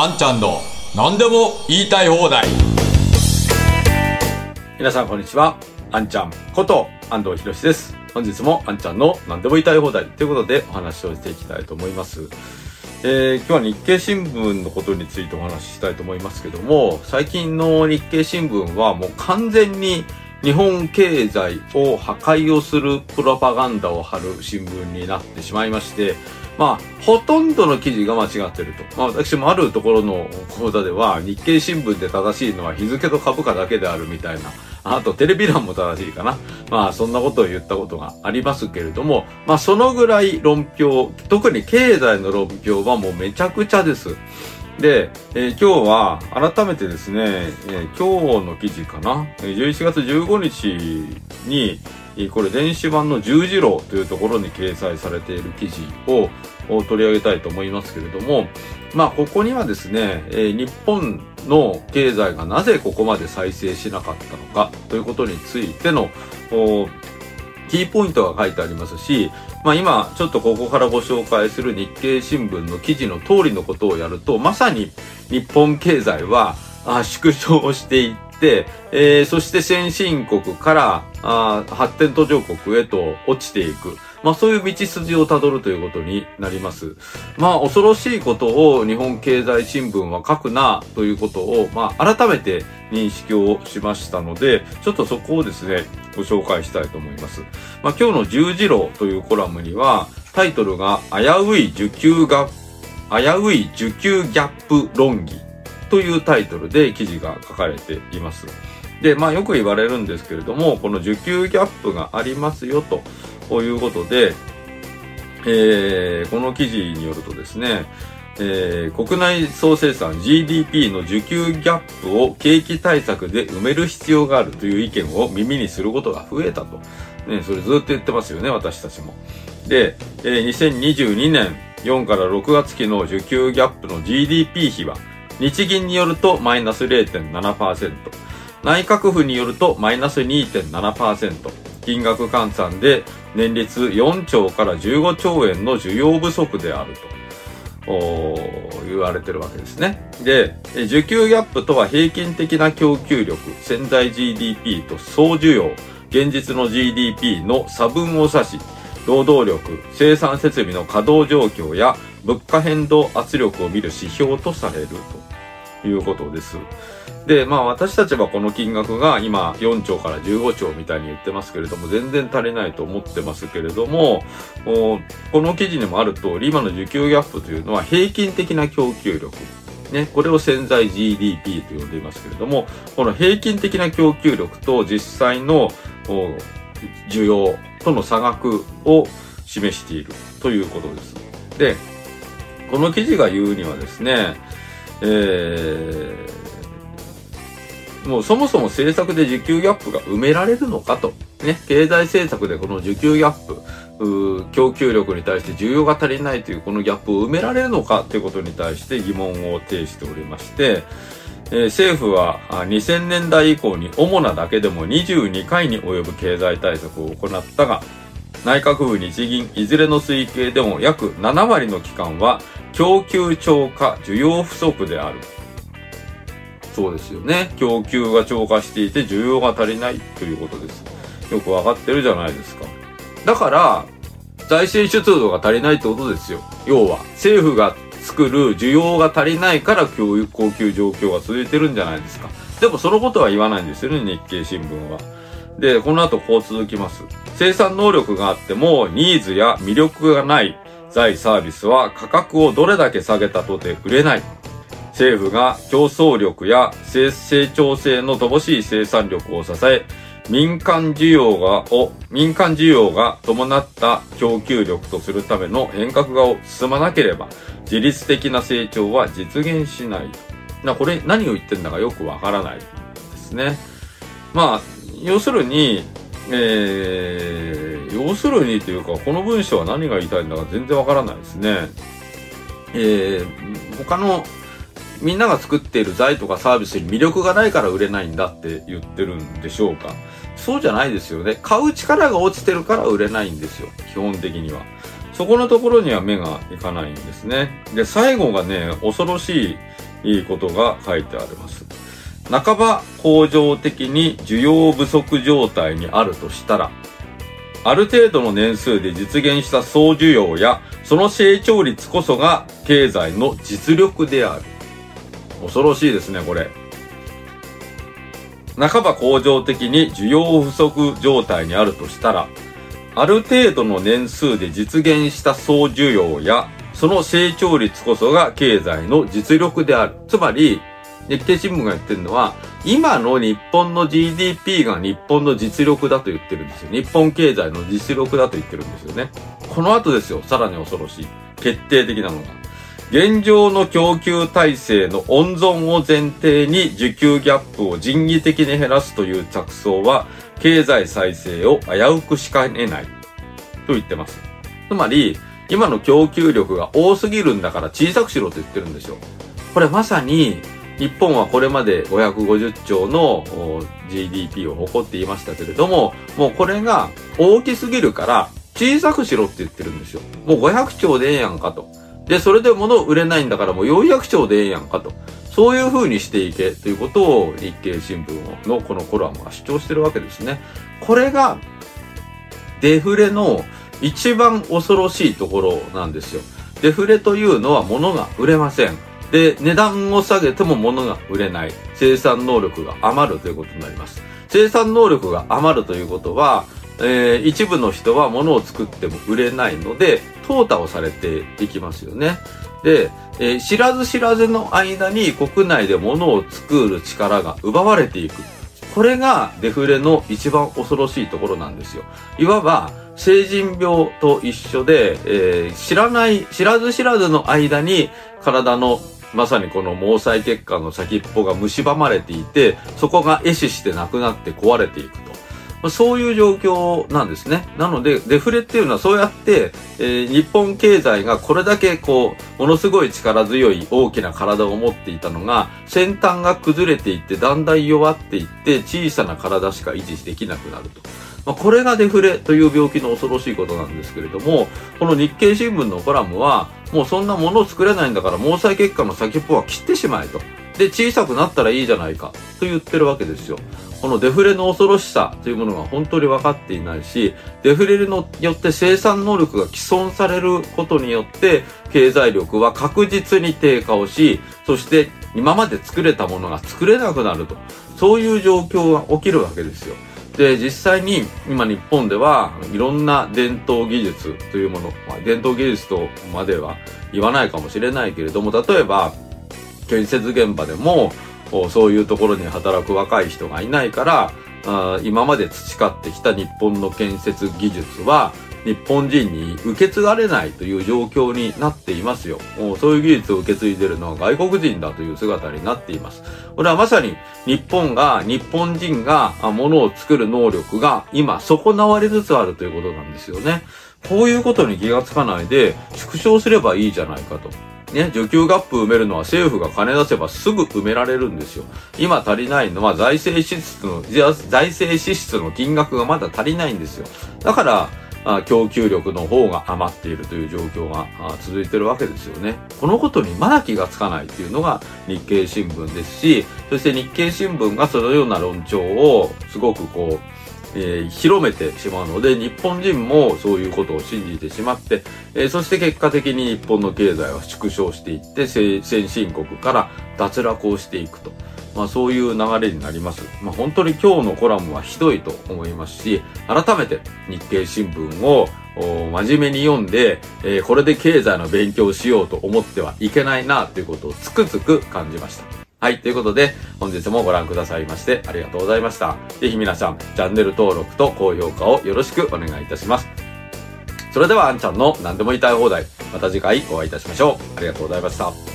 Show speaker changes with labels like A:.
A: あんちゃんの何でも言いたい放題
B: 皆さんこんにちは。あんちゃんこと安藤博です。本日もあんちゃんの何でも言いたい放題ということでお話をしていきたいと思います。えー、今日は日経新聞のことについてお話ししたいと思いますけども、最近の日経新聞はもう完全に日本経済を破壊をするプロパガンダを貼る新聞になってしまいまして、まあ、ほとんどの記事が間違ってると。まあ、私もあるところの講座では、日経新聞で正しいのは日付と株価だけであるみたいな。あと、テレビ欄も正しいかな。まあ、そんなことを言ったことがありますけれども、まあ、そのぐらい論評、特に経済の論評はもうめちゃくちゃです。で、えー今日は改めてですね、えー今日の記事かな、11月15日に、これ電子版の十字路というところに掲載されている記事を取り上げたいと思いますけれども、まあ、ここにはですね、えー日本の経済がなぜここまで再生しなかったのかということについての、キーポイントが書いてありますし、まあ今、ちょっとここからご紹介する日経新聞の記事の通りのことをやると、まさに日本経済は縮小していって、えーそして先進国からあ発展途上国へと落ちていく。まあそういう道筋をたどるということになります。まあ恐ろしいことを日本経済新聞は書くなということを、まあ改めて認識をしましたので、ちょっとそこをですね、ご紹介したいと思います。まあ今日の十字路というコラムには、タイトルが危うい受給が、危うい受給ギャップ論議というタイトルで記事が書かれています。で、まあよく言われるんですけれども、この受給ギャップがありますよということで、えーこの記事によるとですね、えー国内総生産 GDP の需給ギャップを景気対策で埋める必要があるという意見を耳にすることが増えたと。ね、それずっと言ってますよね、私たちも。で、えー2022年4から6月期の需給ギャップの GDP 比は、日銀によるとマイナス0.7%、内閣府によるとマイナス2.7%、金額換算で年率4兆から15兆円の需要不足であると。言われてるわけですね。で、需給ギャップとは平均的な供給力、潜在 GDP と総需要、現実の GDP の差分を指し、労働力、生産設備の稼働状況や物価変動圧力を見る指標とされるということです。で、まあ私たちはこの金額が今4兆から15兆みたいに言ってますけれども、全然足りないと思ってますけれども、この記事にもある通り、今の需給ギャップというのは平均的な供給力。ね、これを潜在 GDP と呼んでいますけれども、この平均的な供給力と実際の需要との差額を示しているということです。で、この記事が言うにはですね、えーもうそもそも政策で需給ギャップが埋められるのかと。ね、経済政策でこの需給ギャップ、供給力に対して需要が足りないというこのギャップを埋められるのかということに対して疑問を呈しておりまして、えー政府は2000年代以降に主なだけでも22回に及ぶ経済対策を行ったが、内閣府日銀いずれの推計でも約7割の期間は供給超過需要不足である。そうですよね。供給が超過していて需要が足りないということです。よくわかってるじゃないですか。だから、財政出動が足りないってことですよ。要は、政府が作る需要が足りないから供給状況が続いてるんじゃないですか。でもそのことは言わないんですよね、日経新聞は。で、この後こう続きます。生産能力があっても、ニーズや魅力がない財サービスは価格をどれだけ下げたとて売れない。政府が競争力や成長性の乏しい生産力を支え、民間需要が、を、民間需要が伴った供給力とするための変革が進まなければ、自律的な成長は実現しない。な、これ何を言ってんだかよくわからないですね。まあ、要するに、えー、要するにというか、この文章は何が言いたいんだか全然わからないですね。えー、他のみんなが作っている財とかサービスに魅力がないから売れないんだって言ってるんでしょうか。そうじゃないですよね。買う力が落ちてるから売れないんですよ。基本的には。そこのところには目がいかないんですね。で、最後がね、恐ろしいことが書いてあります。半ば恒常的に需要不足状態にあるとしたら、ある程度の年数で実現した総需要やその成長率こそが経済の実力である。恐ろしいですね、これ。半ば恒常的に需要不足状態にあるとしたら、ある程度の年数で実現した総需要やその成長率こそが経済の実力である。つまり、日経新聞が言ってるのは、今の日本の GDP が日本の実力だと言ってるんですよ。日本経済の実力だと言ってるんですよね。この後ですよ、さらに恐ろしい。決定的なのが。現状の供給体制の温存を前提に需給ギャップを人為的に減らすという着想は、経済再生を危うくしかねない。と言ってます。つまり、今の供給力が多すぎるんだから小さくしろと言ってるんですよ。これまさに、日本はこれまで550兆の GDP を誇っていましたけれども、もうこれが大きすぎるから小さくしろって言ってるんですよ。もう500兆でええやんかと。で、それで物売れないんだからもう400兆でええやんかと。そういう風にしていけということを日経新聞のこのコラムが主張してるわけですね。これがデフレの一番恐ろしいところなんですよ。デフレというのは物が売れません。で、値段を下げても物が売れない。生産能力が余るということになります。生産能力が余るということは、えー、一部の人は物を作っても売れないので、淘汰をされていきますよね。で、えー、知らず知らずの間に国内で物を作る力が奪われていく。これがデフレの一番恐ろしいところなんですよ。いわば、成人病と一緒で、えー、知らない、知らず知らずの間に体のまさにこの毛細血管の先っぽが蝕まれていて、そこが壊死してなくなって壊れていくと。そういう状況なんですね。なので、デフレっていうのはそうやって、えー、日本経済がこれだけこう、ものすごい力強い大きな体を持っていたのが、先端が崩れていって、だんだん弱っていって、小さな体しか維持できなくなると。まあ、これがデフレという病気の恐ろしいことなんですけれども、この日経新聞のコラムは、もうそんなものを作れないんだから毛細血管の先っぽは切ってしまえと。で、小さくなったらいいじゃないかと言ってるわけですよ。このデフレの恐ろしさというものが本当に分かっていないし、デフレによって生産能力が既存されることによって、経済力は確実に低下をし、そして今まで作れたものが作れなくなると。そういう状況が起きるわけですよ。で、実際に今日本ではいろんな伝統技術というもの、まあ、伝統技術とまでは言わないかもしれないけれども、例えば建設現場でもそういうところに働く若い人がいないから、今まで培ってきた日本の建設技術は日本人に受け継がれないという状況になっていますよ。そういう技術を受け継いでいるのは外国人だという姿になっています。これはまさに日本が、日本人が物を作る能力が今損なわれつつあるということなんですよね。こういうことに気がつかないで縮小すればいいじゃないかと。ね、需給ガップ埋めるのは政府が金出せばすぐ埋められるんですよ。今足りないのは財政支出の、財政支出の金額がまだ足りないんですよ。だから、供給力の方が余っているという状況が続いてるわけですよね。このことにまだ気がつかないっていうのが日経新聞ですし、そして日経新聞がそのような論調をすごくこう、えー、広めてしまうので、日本人もそういうことを信じてしまって、えー、そして結果的に日本の経済は縮小していって、先進国から脱落をしていくと。まあそういう流れになります。まあ本当に今日のコラムはひどいと思いますし、改めて日経新聞を真面目に読んで、えー、これで経済の勉強をしようと思ってはいけないなということをつくづく感じました。はい。ということで、本日もご覧くださいましてありがとうございました。ぜひ皆さん、チャンネル登録と高評価をよろしくお願いいたします。それでは、あんちゃんの何でも言いたい放題。また次回お会いいたしましょう。ありがとうございました。